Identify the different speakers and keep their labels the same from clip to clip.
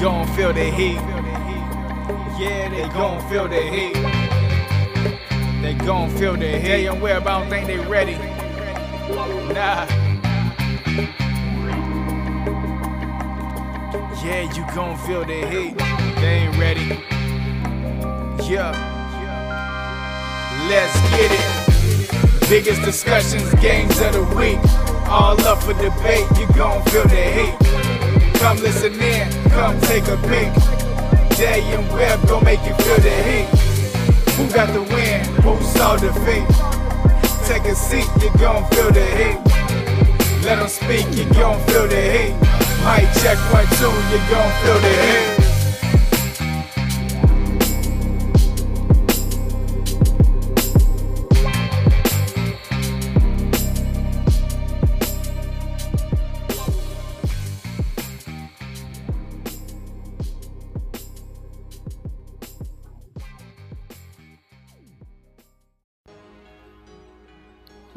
Speaker 1: gon' feel the heat. Yeah, they gon' feel the heat. They gon' feel the heat. They and where, I don't think they ready. Nah. Yeah, you gon' feel the heat. They ain't ready. Yeah. Let's get it. Biggest discussions, games of the week. All up for debate, you gon' feel the heat. Come listen in, come take a peek. Jay and Webb gon' make you feel the heat. Who got the win? Who saw defeat? Take a seat, you gon' feel the heat. Let them speak, you gon' feel the heat. Mic check one, two, you gon' feel the heat.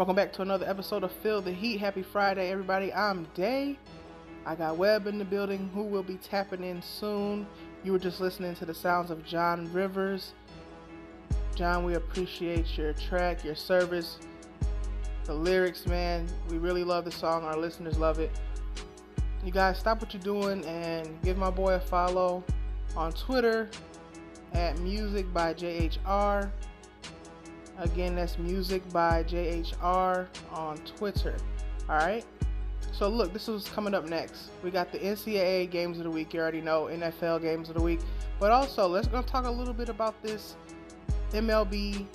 Speaker 2: Welcome back to another episode of Feel the Heat. Happy Friday, everybody. I'm Day. I got Webb in the building who will be tapping in soon. You were just listening to the sounds of John Rivers. John, we appreciate your track, your service, the lyrics, man. We really love the song. Our listeners love it. You guys, stop what you're doing and give my boy a follow on Twitter at Music by JHR. Again, that's Music by JHR on Twitter. All right. So look, this is coming up next. We got the NCAA games of the week. You already know NFL games of the week. But also, let's go talk a little bit about this MLB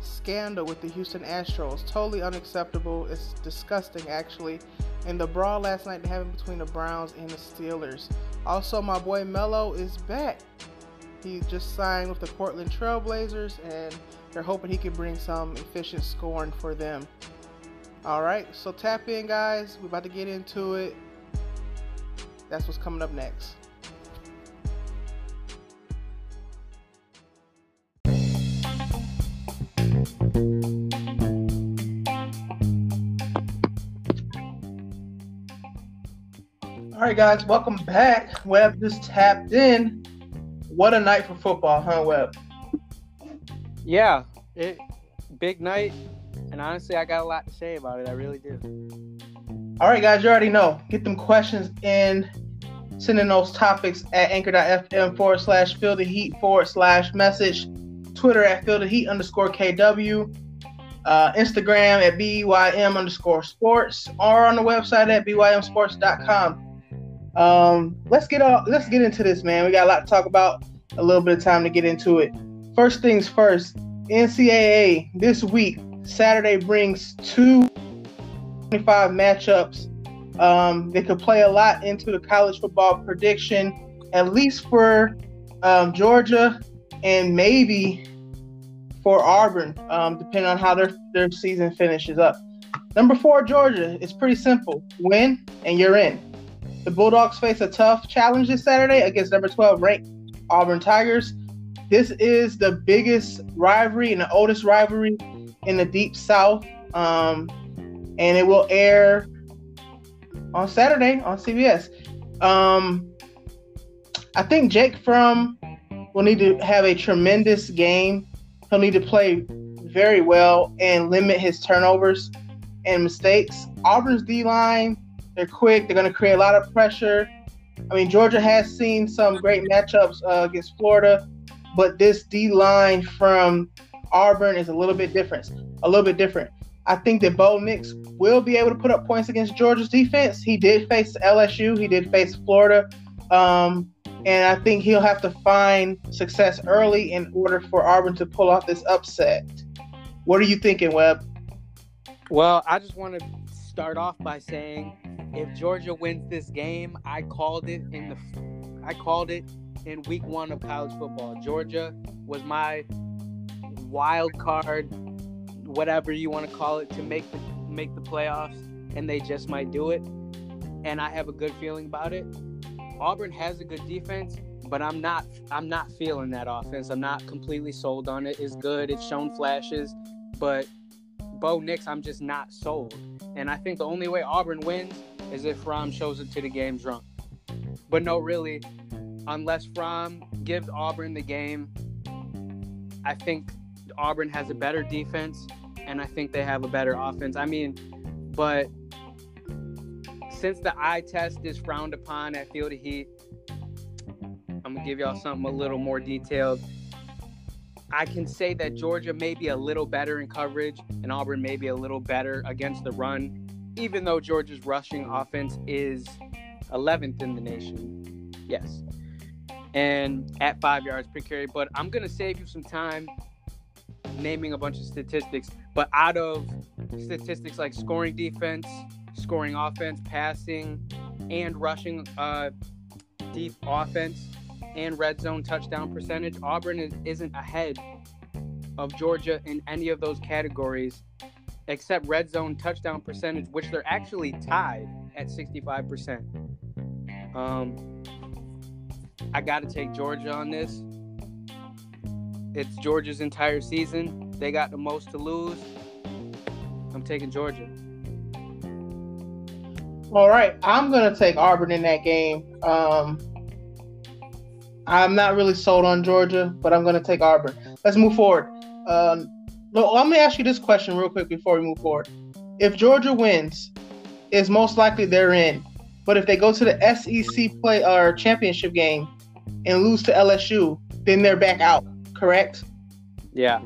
Speaker 2: scandal with the Houston Astros. Totally unacceptable. It's disgusting, actually. And the brawl last night that happened between the Browns and the Steelers. Also, my boy Melo is back. He just signed with the Portland Trailblazers, and they're hoping he can bring some efficient scoring for them. All right, so tap in, guys. We're about to get into it. That's what's coming up next. All right, guys, welcome back. Webb just tapped in. What a night for football, huh, Webb?
Speaker 3: Yeah, it big night, and honestly, I got a lot to say about it. I really do.
Speaker 2: All right, guys, you already know. Get them questions in. Send in those topics at anchor.fm forward slash feel the heat forward slash message. Twitter at feel the heat underscore KW. Uh, Instagram at BYM underscore sports or on the website at BYMsports.com. Um, let's get all, let's get into this, man. We got a lot to talk about, a little bit of time to get into it. First things first, NCAA this week, Saturday brings two 25 matchups. Um, they could play a lot into the college football prediction, at least for um, Georgia and maybe for Auburn, um, depending on how their, their season finishes up. Number four, Georgia. It's pretty simple win and you're in. The Bulldogs face a tough challenge this Saturday against number 12 ranked Auburn Tigers. This is the biggest rivalry and the oldest rivalry in the Deep South. Um, and it will air on Saturday on CBS. Um, I think Jake Fromm will need to have a tremendous game. He'll need to play very well and limit his turnovers and mistakes. Auburn's D line, they're quick. They're going to create a lot of pressure. I mean, Georgia has seen some great matchups uh, against Florida, but this D line from Auburn is a little bit different. A little bit different. I think that Bo Nix will be able to put up points against Georgia's defense. He did face LSU. He did face Florida. Um, and I think he'll have to find success early in order for Auburn to pull off this upset. What are you thinking, Webb?
Speaker 3: Well, I just want to start off by saying if Georgia wins this game, I called it in the I called it in week 1 of college football. Georgia was my wild card whatever you want to call it to make the make the playoffs and they just might do it. And I have a good feeling about it. Auburn has a good defense, but I'm not I'm not feeling that offense. I'm not completely sold on it. It's good. It's shown flashes, but Bo Nix, I'm just not sold. And I think the only way Auburn wins is if Fromm shows it to the game drunk. But no, really, unless Fromm gives Auburn the game, I think Auburn has a better defense, and I think they have a better offense. I mean, but since the eye test is frowned upon at Feel the Heat, I'm gonna give y'all something a little more detailed. I can say that Georgia may be a little better in coverage and Auburn may be a little better against the run, even though Georgia's rushing offense is 11th in the nation. Yes. And at five yards per carry. But I'm going to save you some time naming a bunch of statistics. But out of statistics like scoring defense, scoring offense, passing, and rushing uh, deep offense, and red zone touchdown percentage, Auburn is, isn't ahead of Georgia in any of those categories except red zone touchdown percentage, which they're actually tied at 65%. Um, I got to take Georgia on this. It's Georgia's entire season. They got the most to lose. I'm taking Georgia.
Speaker 2: All right, I'm gonna take Auburn in that game. Um, I'm not really sold on Georgia, but I'm gonna take Auburn. Let's move forward. Um, let me ask you this question real quick before we move forward. If Georgia wins, is most likely they're in. But if they go to the SEC play or championship game and lose to LSU, then they're back out. Correct?
Speaker 3: Yeah.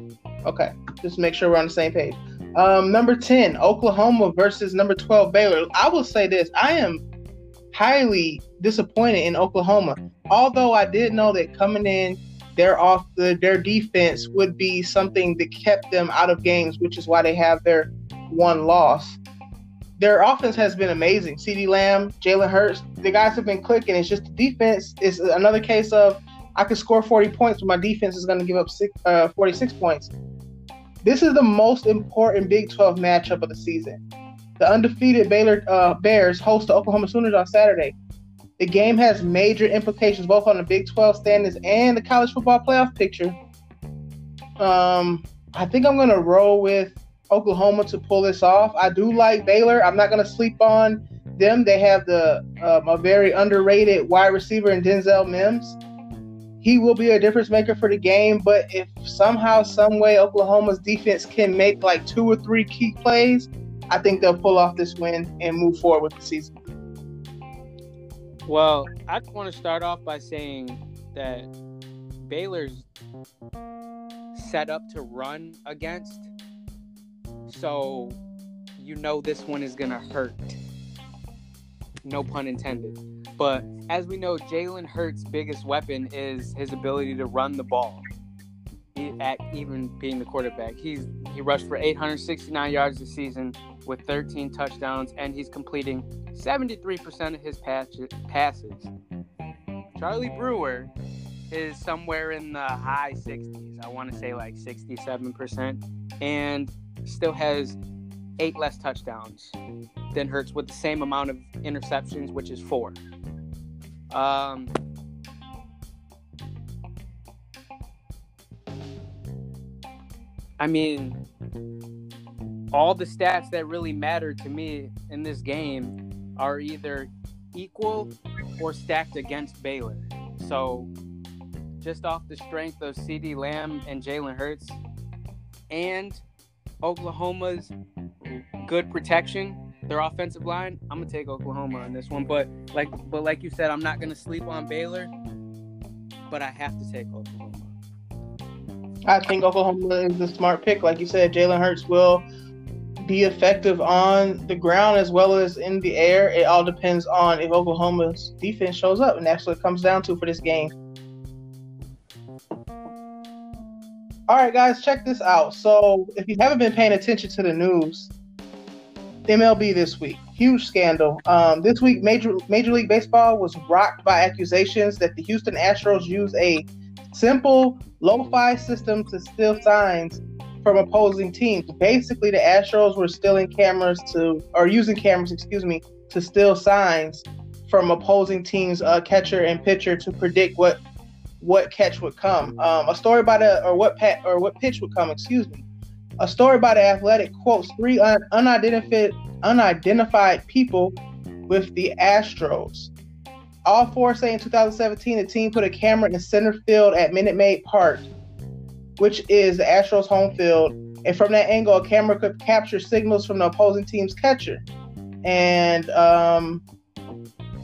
Speaker 2: Okay. Just make sure we're on the same page. Um, number 10, Oklahoma versus number 12, Baylor. I will say this I am highly disappointed in Oklahoma. Although I did know that coming in, their off the, their defense would be something that kept them out of games, which is why they have their one loss. Their offense has been amazing. CeeDee Lamb, Jalen Hurts, the guys have been clicking. It's just the defense is another case of I could score 40 points, but my defense is going to give up six, uh, 46 points. This is the most important Big 12 matchup of the season. The undefeated Baylor uh, Bears host the Oklahoma Sooners on Saturday. The game has major implications both on the Big 12 standings and the college football playoff picture. Um, I think I'm going to roll with Oklahoma to pull this off. I do like Baylor. I'm not going to sleep on them. They have the um, a very underrated wide receiver in Denzel Mims he will be a difference maker for the game. But if somehow, some way, Oklahoma's defense can make like two or three key plays, I think they'll pull off this win and move forward with the season.
Speaker 3: Well, I want to start off by saying that Baylor's set up to run against, so you know this one is gonna hurt. No pun intended. But as we know, Jalen Hurts' biggest weapon is his ability to run the ball. At even being the quarterback, he's he rushed for 869 yards this season with 13 touchdowns, and he's completing 73% of his passes. Charlie Brewer is somewhere in the high 60s. I want to say like 67%, and still has eight less touchdowns than Hurts with the same amount of interceptions, which is four. Um, I mean, all the stats that really matter to me in this game are either equal or stacked against Baylor. So, just off the strength of CeeDee Lamb and Jalen Hurts and Oklahoma's good protection, their offensive line, I'm gonna take Oklahoma on this one. But like, but like you said, I'm not gonna sleep on Baylor, but I have to take Oklahoma.
Speaker 2: I think Oklahoma is the smart pick. Like you said, Jalen Hurts will be effective on the ground as well as in the air. It all depends on if Oklahoma's defense shows up, and that's what it comes down to for this game. All right, guys, check this out. So, if you haven't been paying attention to the news, MLB this week. Huge scandal. Um, this week, Major Major League Baseball was rocked by accusations that the Houston Astros use a simple lo-fi system to steal signs from opposing teams. Basically, the Astros were stealing cameras to, or using cameras, excuse me, to steal signs from opposing teams' uh, catcher and pitcher to predict what what catch would come. Um, a story about a or what pat or what pitch would come. Excuse me. A story by the Athletic quotes three un- unidentified unidentified people with the Astros. All four say in 2017 the team put a camera in center field at Minute Maid Park, which is the Astros' home field, and from that angle, a camera could capture signals from the opposing team's catcher. And um,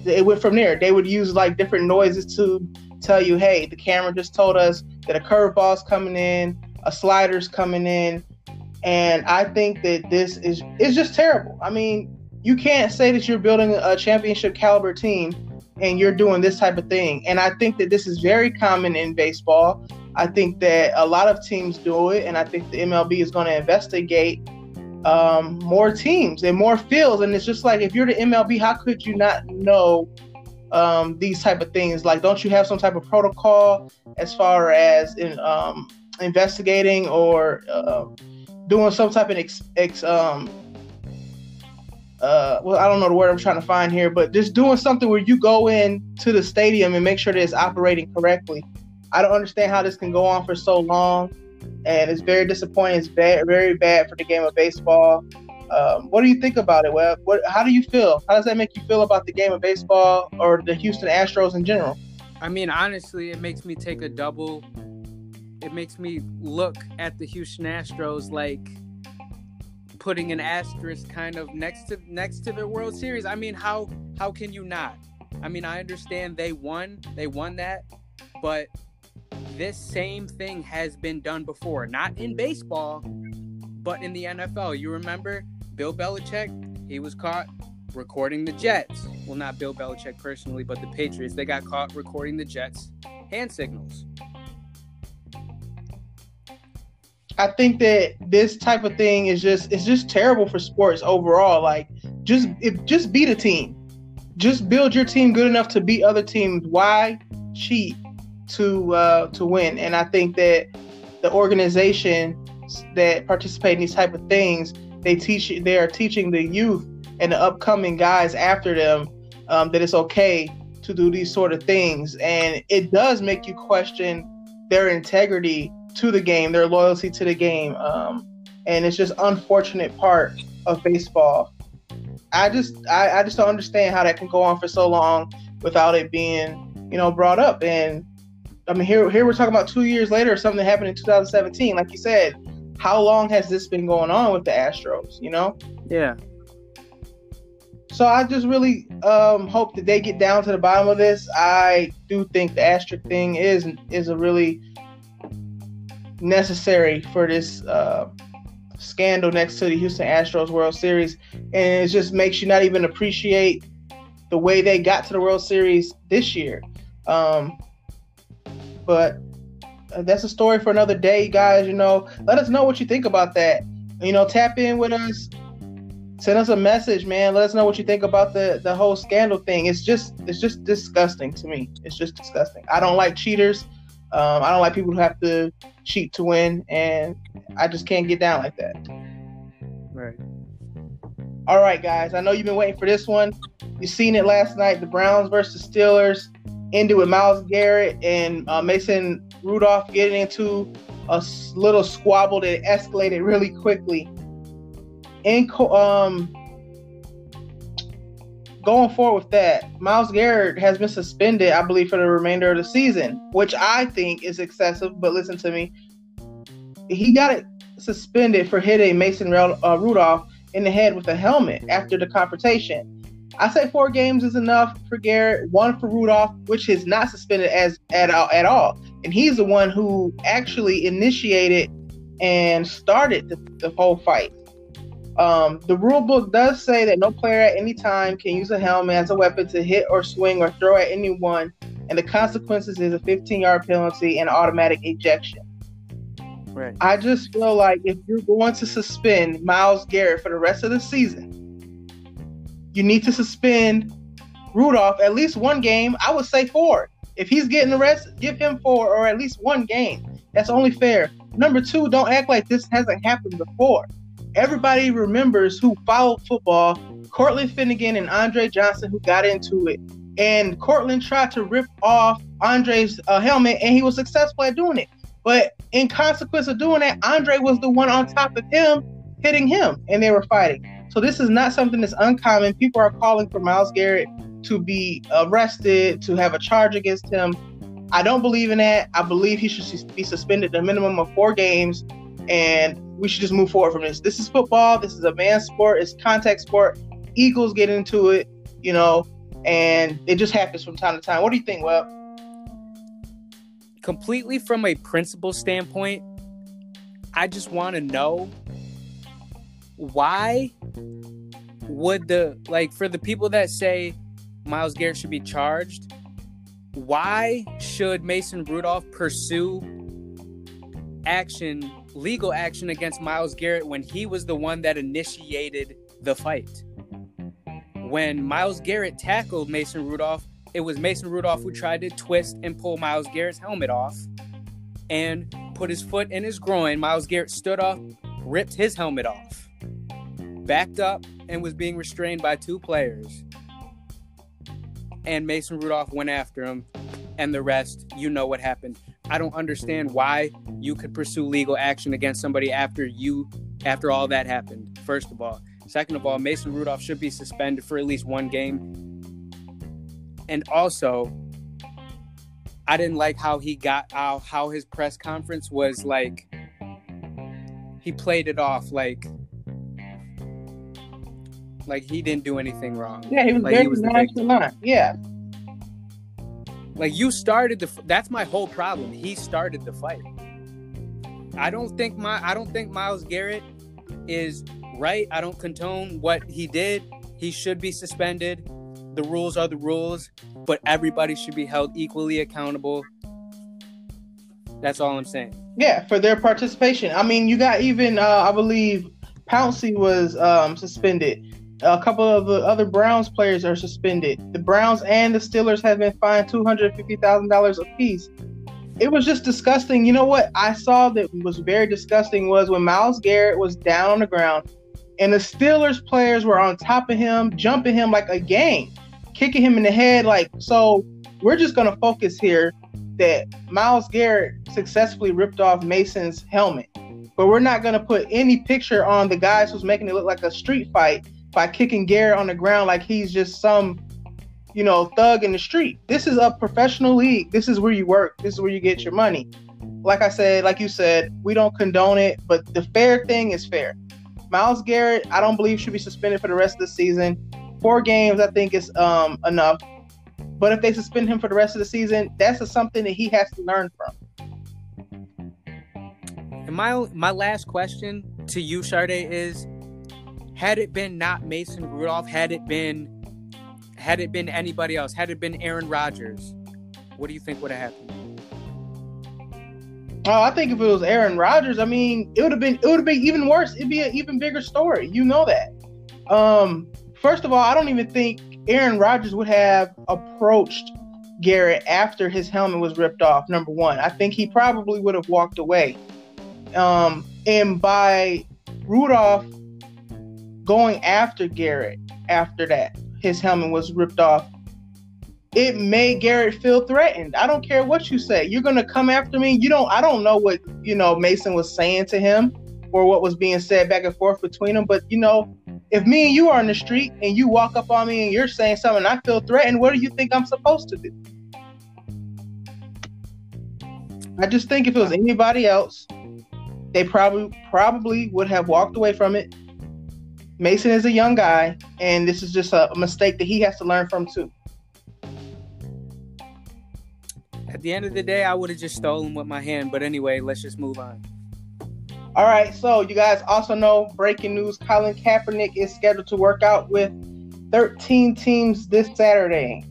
Speaker 2: it went from there. They would use like different noises to tell you, hey, the camera just told us that a curveball's coming in, a slider's coming in, and I think that this is is just terrible. I mean, you can't say that you're building a championship caliber team and you're doing this type of thing. And I think that this is very common in baseball. I think that a lot of teams do it, and I think the MLB is going to investigate um, more teams and more fields. And it's just like if you're the MLB, how could you not know um, these type of things? Like, don't you have some type of protocol as far as in um, investigating or uh, doing some type of ex, ex um, uh, well, I don't know the word I'm trying to find here, but just doing something where you go in to the stadium and make sure that it's operating correctly. I don't understand how this can go on for so long, and it's very disappointing. It's bad, very bad for the game of baseball. Um, what do you think about it, Webb? What, how do you feel? How does that make you feel about the game of baseball or the Houston Astros in general?
Speaker 3: I mean, honestly, it makes me take a double. It makes me look at the Houston Astros like putting an asterisk kind of next to next to the World Series. I mean, how how can you not? I mean, I understand they won, they won that, but this same thing has been done before, not in baseball, but in the NFL. You remember Bill Belichick? He was caught recording the Jets. Well, not Bill Belichick personally, but the Patriots. They got caught recording the Jets hand signals.
Speaker 2: I think that this type of thing is just it's just terrible for sports overall. Like just if just beat a team. Just build your team good enough to beat other teams. Why cheat to uh, to win? And I think that the organization that participate in these type of things, they teach they are teaching the youth and the upcoming guys after them um, that it's okay to do these sort of things. And it does make you question their integrity to the game, their loyalty to the game. Um, and it's just unfortunate part of baseball. I just I, I just don't understand how that can go on for so long without it being, you know, brought up. And I mean here here we're talking about two years later something that happened in 2017. Like you said, how long has this been going on with the Astros, you know?
Speaker 3: Yeah.
Speaker 2: So I just really um, hope that they get down to the bottom of this. I do think the asterisk thing is is a really necessary for this uh, scandal next to the Houston Astros World Series, and it just makes you not even appreciate the way they got to the World Series this year. Um, but that's a story for another day, guys. You know, let us know what you think about that. You know, tap in with us. Send us a message, man. Let us know what you think about the the whole scandal thing. It's just it's just disgusting to me. It's just disgusting. I don't like cheaters. Um, I don't like people who have to cheat to win, and I just can't get down like that.
Speaker 3: Right.
Speaker 2: All right, guys. I know you've been waiting for this one. You seen it last night. The Browns versus Steelers ended with Myles Garrett and uh, Mason Rudolph getting into a little squabble that escalated really quickly. In um, going forward with that, Myles Garrett has been suspended, I believe, for the remainder of the season, which I think is excessive. But listen to me, he got it suspended for hitting Mason uh, Rudolph in the head with a helmet after the confrontation. I say four games is enough for Garrett, one for Rudolph, which is not suspended as at all, at all. And he's the one who actually initiated and started the, the whole fight. Um, the rule book does say that no player at any time can use a helmet as a weapon to hit or swing or throw at anyone, and the consequences is a 15 yard penalty and automatic ejection.
Speaker 3: Right.
Speaker 2: I just feel like if you're going to suspend Myles Garrett for the rest of the season, you need to suspend Rudolph at least one game. I would say four. If he's getting rest, give him four or at least one game. That's only fair. Number two, don't act like this hasn't happened before everybody remembers who followed football Cortland Finnegan and Andre Johnson, who got into it. And Cortland tried to rip off Andre's uh, helmet, and he was successful at doing it. But in consequence of doing that, Andre was the one on top of him, hitting him, and they were fighting. So this is not something that's uncommon. People are calling for Myles Garrett to be arrested, to have a charge against him. I don't believe in that. I believe he should be suspended a minimum of four games, and we should just move forward from this. This is football. This is a man's sport. It's contact sport. Eagles get into it, you know, and it just happens from time to time. What do you think, Well,
Speaker 3: Completely from a principle standpoint, I just want to know why would the like for the people that say Myles Garrett should be charged, why should Mason Rudolph pursue action, legal action against Myles Garrett when he was the one that initiated the fight? When Myles Garrett tackled Mason Rudolph, it was Mason Rudolph who tried to twist and pull Myles Garrett's helmet off and put his foot in his groin. Myles Garrett stood up, ripped his helmet off, backed up, and was being restrained by two players. And Mason Rudolph went after him, and the rest, you know what happened. I don't understand why you could pursue legal action against somebody after you after all that happened. First of all, second of all, Mason Rudolph should be suspended for at least one game and also I didn't like how he got out how his press conference was like he played it off like like he didn't do anything wrong.
Speaker 2: Yeah, he was like, very he was nonchalant. Yeah.
Speaker 3: Like you started the that's my whole problem. He started the fight. I don't think my I don't think Myles Garrett is right. I don't condone what he did. He should be suspended the rules are the rules, but everybody should be held equally accountable. That's all I'm saying.
Speaker 2: Yeah, for their participation. I mean, you got even uh, I believe Pouncey was um, suspended. A couple of the other Browns players are suspended. The Browns and the Steelers have been fined two hundred fifty thousand dollars apiece. It was just disgusting. You know what I saw that was very disgusting was when Myles Garrett was down on the ground and the Steelers players were on top of him, jumping him like a gang, kicking him in the head. Like, so we're just going to focus here that Myles Garrett successfully ripped off Mason's helmet. But we're not going to put any picture on the guys who's making it look like a street fight by kicking Garrett on the ground like he's just some, you know, thug in the street. This is a professional league. This is where you work. This is where you get your money. Like I said, like you said, we don't condone it, but the fair thing is fair. Myles Garrett, I don't believe should be suspended for the rest of the season. Four games, I think, is um, enough. But if they suspend him for the rest of the season, that's something that he has to learn from.
Speaker 3: And my my last question to you, Sade, is: Had it been not Mason Rudolph, had it been had it been anybody else, had it been Aaron Rodgers, what do you think would have happened?
Speaker 2: Oh, I think if it was Aaron Rodgers, I mean, it would have been it would have been even worse. It'd be an even bigger story. You know that. Um, First of all, I don't even think Aaron Rodgers would have approached Garrett after his helmet was ripped off. Number one, I think he probably would have walked away. Um, and by Rudolph going after Garrett after that, his helmet was ripped off. It made Garrett feel threatened. I don't care what you say. You're gonna come after me. You don't. I don't know what you know Mason was saying to him or what was being said back and forth between them. But you know, if me and you are in the street and you walk up on me and you're saying something, I feel threatened. What do you think I'm supposed to do? I just think if it was anybody else, they probably probably would have walked away from it. Mason is a young guy, and this is just a mistake that he has to learn from too.
Speaker 3: At the end of the day, I would have just stolen with my hand. But anyway, let's just move on.
Speaker 2: All right, so you guys also know breaking news: Colin Kaepernick is scheduled to work out with 13 teams this Saturday.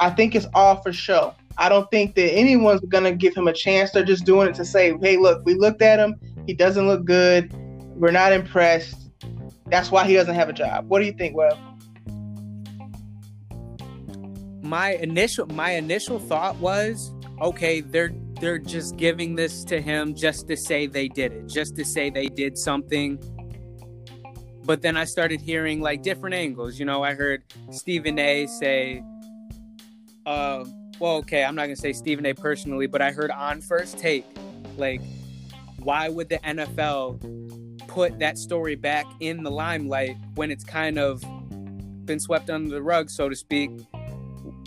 Speaker 2: I think it's all for show. I don't think that anyone's gonna give him a chance. They're just doing it to say, "Hey, look, we looked at him. He doesn't look good. We're not impressed. That's why he doesn't have a job." What do you think, Webb?
Speaker 3: My initial my initial thought was, okay, they're they're just giving this to him just to say they did it, just to say they did something. But then I started hearing like different angles. You know, I heard Stephen A say, uh, well, okay, I'm not gonna say Stephen A personally, but I heard on first take, like, why would the NFL put that story back in the limelight when it's kind of been swept under the rug, so to speak,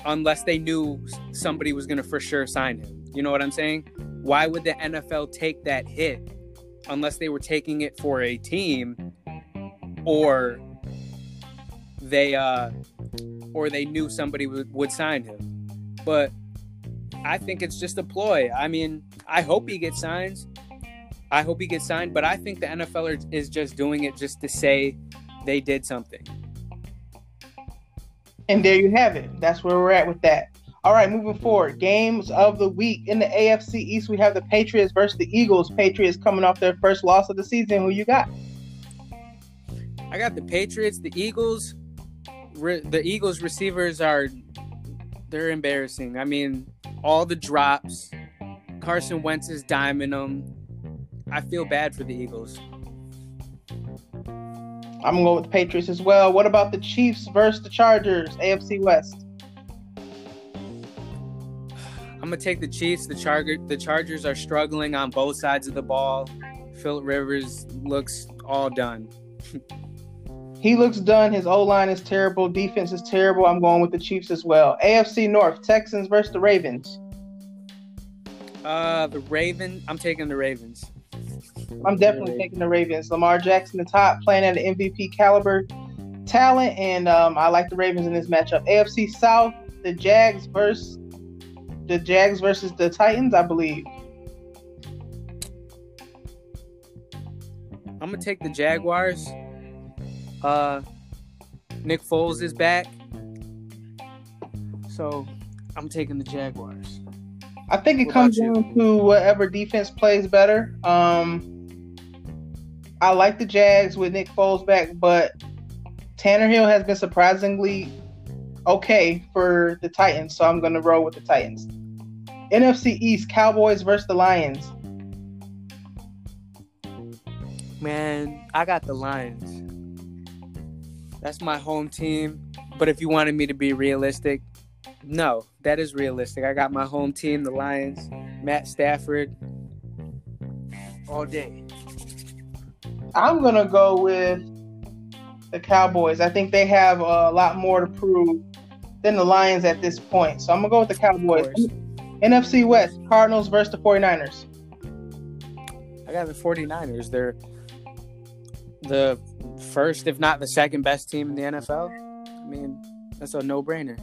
Speaker 3: unless they knew somebody was going to for sure sign him. You know what I'm saying? Why would the NFL take that hit unless they were taking it for a team or they uh or they knew somebody would, would sign him. But I think it's just a ploy. I mean, I hope he gets signed. I hope he gets signed, but I think the NFL is just doing it just to say they did something.
Speaker 2: And there you have it. That's where we're at with that. All right, moving forward. Games of the week in the AFC East, we have the Patriots versus the Eagles. Patriots coming off their first loss of the season. Who you got?
Speaker 3: I got the Patriots, the Eagles. Re- the Eagles receivers are they're embarrassing. I mean, all the drops. Carson Wentz is diming them. I feel bad for the Eagles.
Speaker 2: I'm gonna go with the Patriots as well. What about the Chiefs versus the Chargers, AFC West?
Speaker 3: I'm gonna take the Chiefs. The Charger, the Chargers are struggling on both sides of the ball. Philip Rivers looks all done.
Speaker 2: he looks done. His O line is terrible. Defense is terrible. I'm going with the Chiefs as well. AFC North, Texans versus the Ravens.
Speaker 3: Uh, the Raven. I'm taking the Ravens.
Speaker 2: I'm definitely taking the Ravens. Lamar Jackson, the top, playing at an MVP caliber talent, and um, I like the Ravens in this matchup. AFC South, the Jags versus the Jags versus the Titans, I believe.
Speaker 3: I'm gonna take the Jaguars. Uh, Nick Foles is back, so I'm taking the Jaguars.
Speaker 2: I think it what comes down to whatever defense plays better. Um, I like the Jags with Nick Foles back, but Tannehill has been surprisingly okay for the Titans, so I'm going to roll with the Titans. NFC East, Cowboys versus the Lions.
Speaker 3: Man, I got the Lions. That's my home team. But if you wanted me to be realistic, no, that is realistic. I got my home team, the Lions, Matt Stafford, all day.
Speaker 2: I'm gonna go with the Cowboys. I think they have a lot more to prove than the Lions at this point. So I'm gonna go with the Cowboys. NFC West, Cardinals versus the 49ers.
Speaker 3: I got the 49ers. They're the first, if not the second best team in the NFL. I mean, that's a no brainer.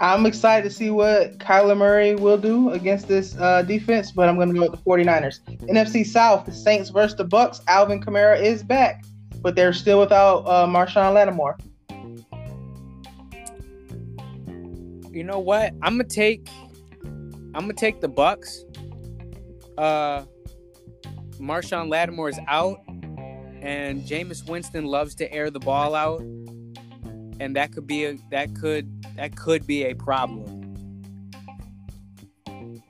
Speaker 2: I'm excited to see what Kyler Murray will do against this uh, defense, but I'm going to go with the 49ers. NFC South, the Saints versus the Bucks. Alvin Kamara is back, but they're still without uh, Marshon Lattimore.
Speaker 3: You know what? I'm gonna take. I'm gonna take the Bucks. Uh, Marshon Lattimore is out, and Jameis Winston loves to air the ball out, and that could be a that could that could be a problem.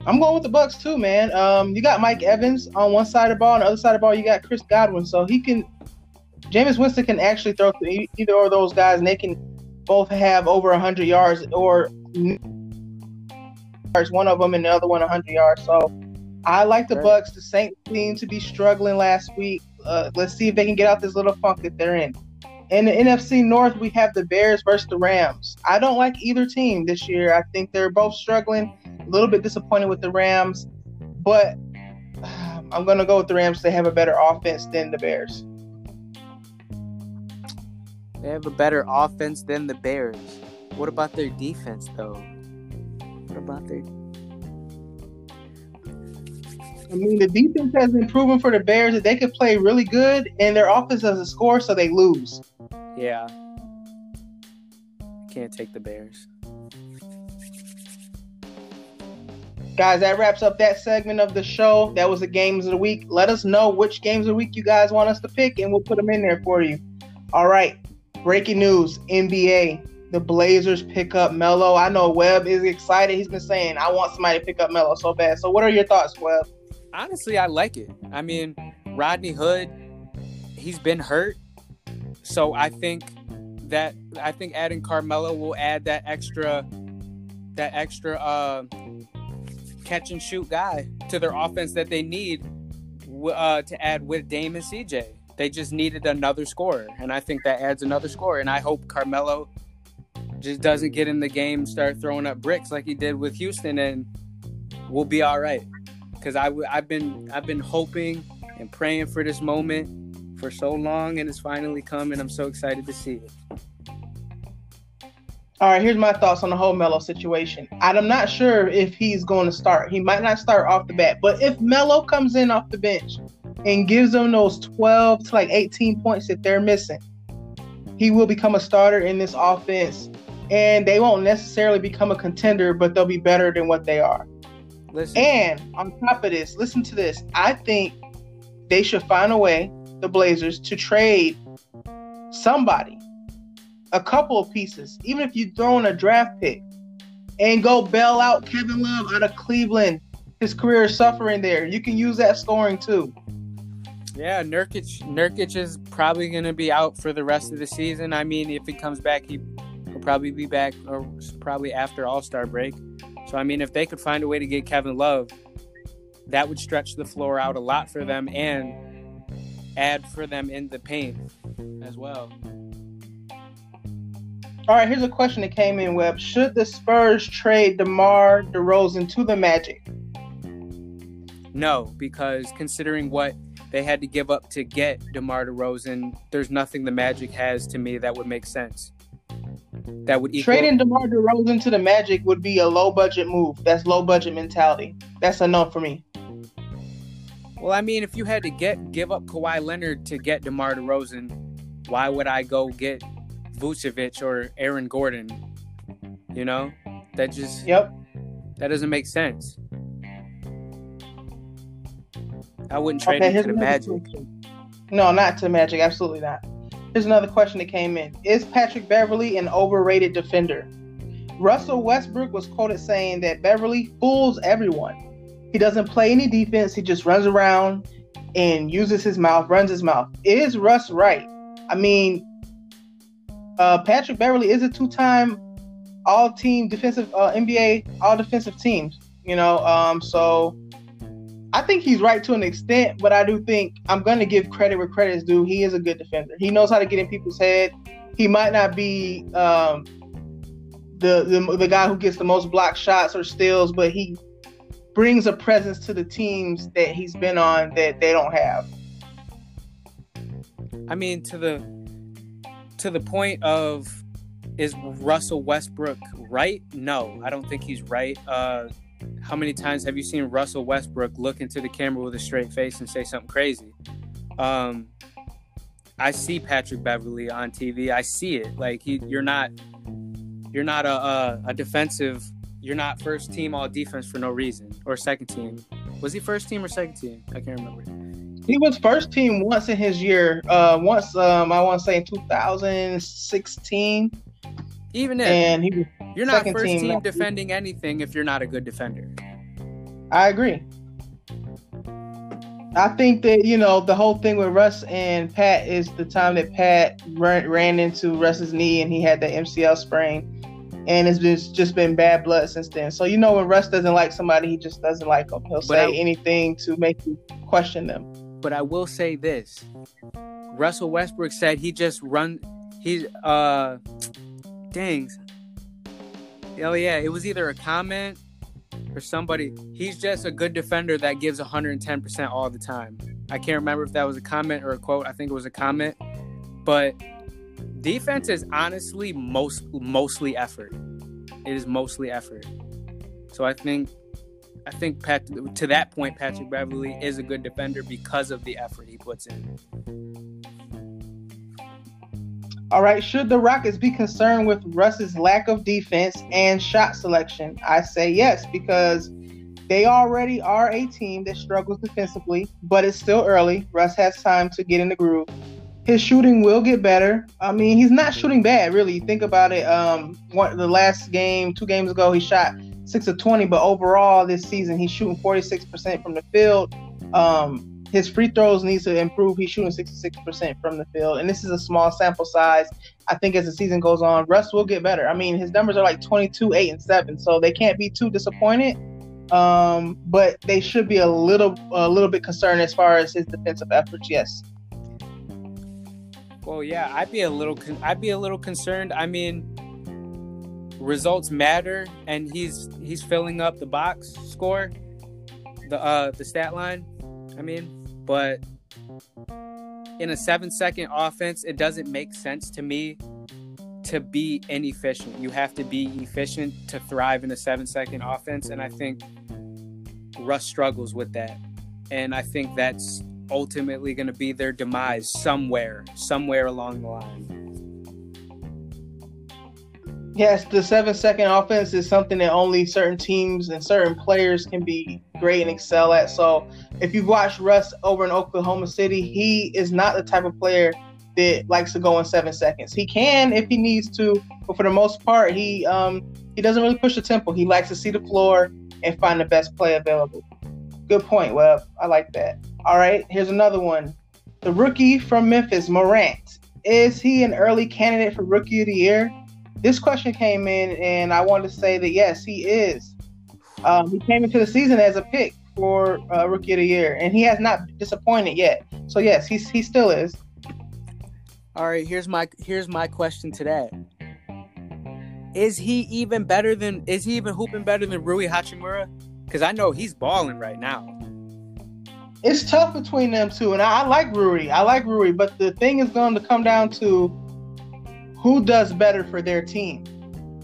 Speaker 2: I'm going with the Bucks too, man. Um, you got Mike Evans on one side of the ball, on the other side of the ball, you got Chris Godwin. So he can, Jameis Winston can actually throw to either of those guys, and they can both have over 100 yards or one of them and the other one 100 yards. So I like the Bucks. The Saints seem to be struggling last week. Uh, let's see if they can get out this little funk that they're in. In the NFC North, we have the Bears versus the Rams. I don't like either team this year. I think they're both struggling. A little bit disappointed with the Rams, but I'm going to go with the Rams. They have a better offense than the Bears.
Speaker 3: They have a better offense than the Bears. What about their defense, though? What about their
Speaker 2: I mean, the defense has been proven for the Bears that they could play really good, and their offense doesn't score, so they lose.
Speaker 3: Yeah. Can't take the Bears.
Speaker 2: Guys, that wraps up that segment of the show. That was the games of the week. Let us know which games of the week you guys want us to pick, and we'll put them in there for you. All right. Breaking news NBA. The Blazers pick up Melo. I know Webb is excited. He's been saying, I want somebody to pick up Melo so bad. So, what are your thoughts, Webb?
Speaker 3: Honestly, I like it. I mean, Rodney Hood, he's been hurt. So I think that I think adding Carmelo will add that extra that extra uh, catch and shoot guy to their offense that they need uh, to add with Dame and CJ. they just needed another scorer, and I think that adds another scorer. And I hope Carmelo just doesn't get in the game, start throwing up bricks like he did with Houston, and we'll be all right. Because I I've been I've been hoping and praying for this moment for so long, and it's finally come, and I'm so excited to see it.
Speaker 2: All right, here's my thoughts on the whole Melo situation. I'm not sure if he's going to start. He might not start off the bat, but if Melo comes in off the bench and gives them those 12 to like 18 points that they're missing, he will become a starter in this offense. And they won't necessarily become a contender, but they'll be better than what they are. Listen. And on top of this, listen to this. I think they should find a way, the Blazers, to trade somebody, a couple of pieces, even if you throw in a draft pick, and go bail out Kevin Love out of Cleveland. His career is suffering there. You can use that scoring too.
Speaker 3: Yeah, Nurkic Nurkic is probably going to be out for the rest of the season. I mean, if he comes back, he will probably be back or probably after All Star break. So I mean, if they could find a way to get Kevin Love, that would stretch the floor out a lot for them and add for them in the paint as well.
Speaker 2: All right, here's a question that came in, Webb. Should the Spurs trade DeMar DeRozan to the Magic?
Speaker 3: No, because considering what they had to give up to get DeMar DeRozan, there's nothing the Magic has to me that would make sense. That would
Speaker 2: equal... trading DeMar DeRozan to the Magic would be a low budget move. That's low budget mentality. That's a no for me.
Speaker 3: Well, I mean, if you had to get give up Kawhi Leonard to get DeMar DeRozan, why would I go get Vucevic or Aaron Gordon? You know, that just
Speaker 2: yep,
Speaker 3: that doesn't make sense. I wouldn't trade okay, him to the Magic. Question.
Speaker 2: No, not to Magic. Absolutely not. Here's another question that came in: Is Patrick Beverley an overrated defender? Russell Westbrook was quoted saying that Beverley fools everyone. He doesn't play any defense. He just runs around and uses his mouth, runs his mouth. Is Russ right? I mean, uh, Patrick Beverley is a two-time All-Team Defensive uh, NBA All Defensive Teams. You know, um, so I think he's right to an extent, but I do think I'm going to give credit where credit is due. He is a good defender. He knows how to get in people's head. He might not be um, the, the the guy who gets the most block shots or steals, but he brings a presence to the teams that he's been on that they don't have.
Speaker 3: I mean, to the to the point of is Russell Westbrook right? No, I don't think he's right. Uh, how many times have you seen Russell Westbrook look into the camera with a straight face and say something crazy? Um, I see Patrick Beverley on TV. I see it. Like he, you're not, you're not a, a, a defensive you're not first team all defense for no reason or second team. Was he first team or second team? I can't remember.
Speaker 2: He was first team once in his year. Uh, once um, I want to say in 2016.
Speaker 3: Even if and he was you're not first team, team defending anything if you're not a good defender.
Speaker 2: I agree. I think that you know the whole thing with Russ and Pat is the time that Pat ran, ran into Russ's knee and he had the MCL sprain and it's just just been bad blood since then. So you know when Russ doesn't like somebody, he just doesn't like them. He'll but say I, anything to make you question them.
Speaker 3: But I will say this: Russell Westbrook said he just run. He's uh, dang. Oh yeah, it was either a comment or somebody. He's just a good defender that gives 110% all the time. I can't remember if that was a comment or a quote. I think it was a comment. But defense is honestly most mostly effort. It is mostly effort. So I think I think Pat, to that point, Patrick Beverley is a good defender because of the effort he puts in.
Speaker 2: All right, should the Rockets be concerned with Russ's lack of defense and shot selection? I say yes, because they already are a team that struggles defensively, but it's still early. Russ has time to get in the groove his shooting will get better. I mean, he's not shooting bad, really. You think about it. Um, the last game, two games ago, he shot six of twenty, but overall this season he's shooting forty six percent from the field. Um, his free throws needs to improve. He's shooting sixty six percent from the field, and this is a small sample size. I think as the season goes on, Russ will get better. I mean, his numbers are like twenty two, eight, and seven, so they can't be too disappointed. Um, but they should be a little, a little bit concerned as far as his defensive efforts. Yes.
Speaker 3: Well, yeah, I'd be a little con- I'd be a little concerned. I mean, results matter, and he's he's filling up the box score, the uh the stat line. I mean, but in a seven second offense, it doesn't make sense to me to be inefficient. You have to be efficient to thrive in a seven second offense, and I think Russ struggles with that, and I think that's ultimately going to be their demise somewhere, somewhere along the line.
Speaker 2: Yes, the seven second offense is something that only certain teams and certain players can be great and excel at. So if you've watched Russ over in Oklahoma City, he is not the type of player that likes to go in seven seconds. He can if he needs to, but for the most part, he um, he doesn't really push the tempo. He likes to see the floor and find the best play available. Good point, Webb. I like that. All right, here's another one. The rookie from Memphis, Morant. Is he an early candidate for rookie of the year? This question came in, and I want to say that yes, he is. Um, he came into the season as a pick for uh, rookie of the year, and he has not disappointed yet. So yes, he's he still is.
Speaker 3: All right, here's my here's my question to that. Is he even better than is he even hooping better than Rui Hachimura? Because I know he's balling right now
Speaker 2: it's tough between them two, and I, I like Rui. I like Rui, but the thing is going to come down to who does better for their team.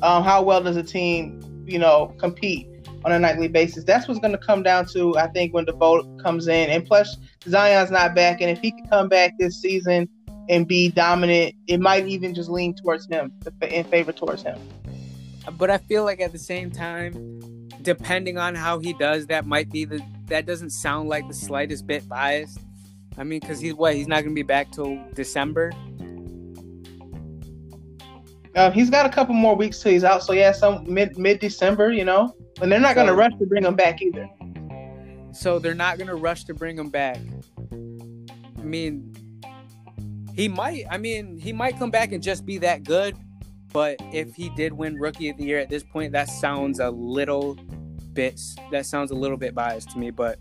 Speaker 2: Um, how well does a team, you know, compete on a nightly basis? That's what's going to come down to, I think, when the vote comes in. And plus, Zion's not back, and if he can come back this season and be dominant, it might even just lean towards him, in favor towards him.
Speaker 3: But I feel like at the same time, depending on how he does, that might be the that doesn't sound like the slightest bit biased. I mean, because he's what? He's not going to be back till December.
Speaker 2: Uh, he's got a couple more weeks till he's out. So yeah, some mid mid December, you know. And they're not going to rush to bring him back either.
Speaker 3: So they're not going to rush to bring him back. I mean, he might. I mean, he might come back and just be that good. But if he did win Rookie of the Year at this point, that sounds a little bit. That sounds a little bit biased to me, but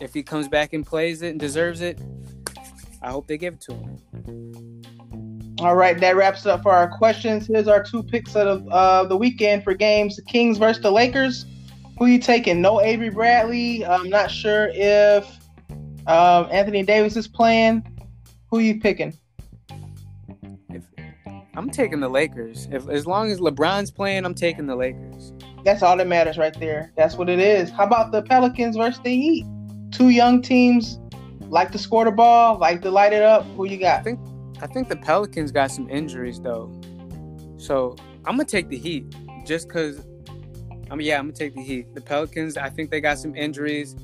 Speaker 3: if he comes back and plays it and deserves it, I hope they give it to him.
Speaker 2: All right, that wraps it up for our questions. Here's our two picks of uh, the weekend for games: the Kings versus the Lakers. Who you taking? No Avery Bradley. I'm not sure if um, Anthony Davis is playing. Who you picking?
Speaker 3: If, I'm taking the Lakers. If as long as LeBron's playing, I'm taking the Lakers.
Speaker 2: That's all that matters right there. That's what it is. How about the Pelicans versus the Heat? Two young teams like to score the ball, like to light it up. Who you got?
Speaker 3: I think I think the Pelicans got some injuries though. So I'm gonna take the Heat just cause I mean yeah, I'm gonna take the Heat. The Pelicans, I think they got some injuries.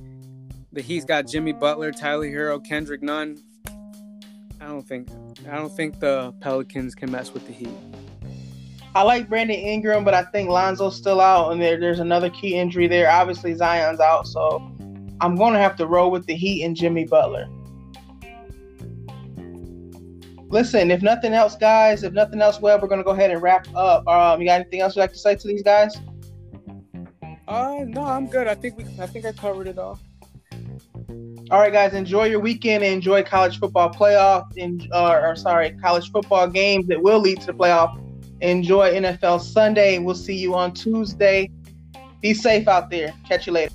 Speaker 3: The Heat's got Jimmy Butler, Tyler Herro, Kendrick Nunn. I don't think I don't think the Pelicans can mess with the Heat.
Speaker 2: I like Brandon Ingram, but I think Lonzo's still out, and there, there's another key injury there. Obviously, Zion's out, so I'm going to have to roll with the Heat and Jimmy Butler. Listen, if nothing else, guys, if nothing else, well, we're going to go ahead and wrap up. Um, you got anything else you'd like to say to these guys?
Speaker 3: Uh, no, I'm good. I think we, I think I covered it all.
Speaker 2: All right, guys, enjoy your weekend enjoy college football playoff, in, uh, or sorry, college football games that will lead to the playoff Enjoy NFL Sunday. We'll see you on Tuesday. Be safe out there. Catch you later.